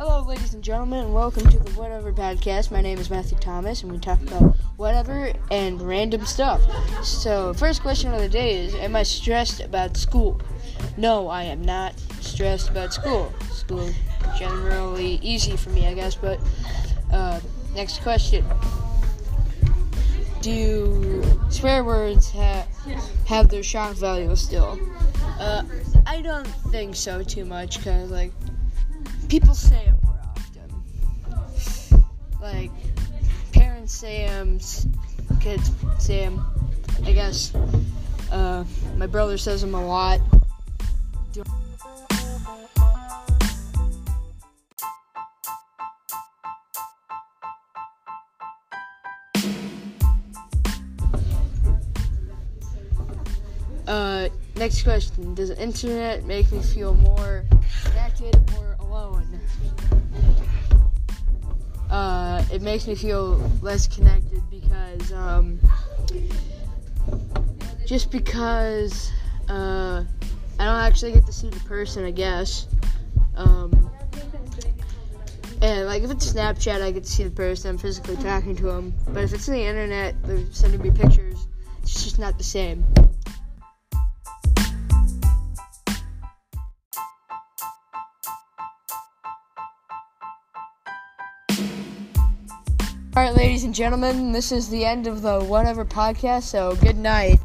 ladies and gentlemen, and welcome to the Whatever Podcast. My name is Matthew Thomas, and we talk about whatever and random stuff. So, first question of the day is Am I stressed about school? No, I am not stressed about school. School generally easy for me, I guess, but uh, next question. Do swear words ha- have their shock value still? Uh, I don't think so too much, because, like, people say them more often. Like parents say them, kids say them. I guess uh, my brother says them a lot. Uh, next question. Does the internet make me feel more connected it makes me feel less connected because, um, just because, uh, I don't actually get to see the person, I guess. Um, and like if it's Snapchat, I get to see the person. I'm physically talking to them. But if it's on the internet, they're sending me pictures. It's just not the same. All right, ladies and gentlemen, this is the end of the Whatever podcast. So good night.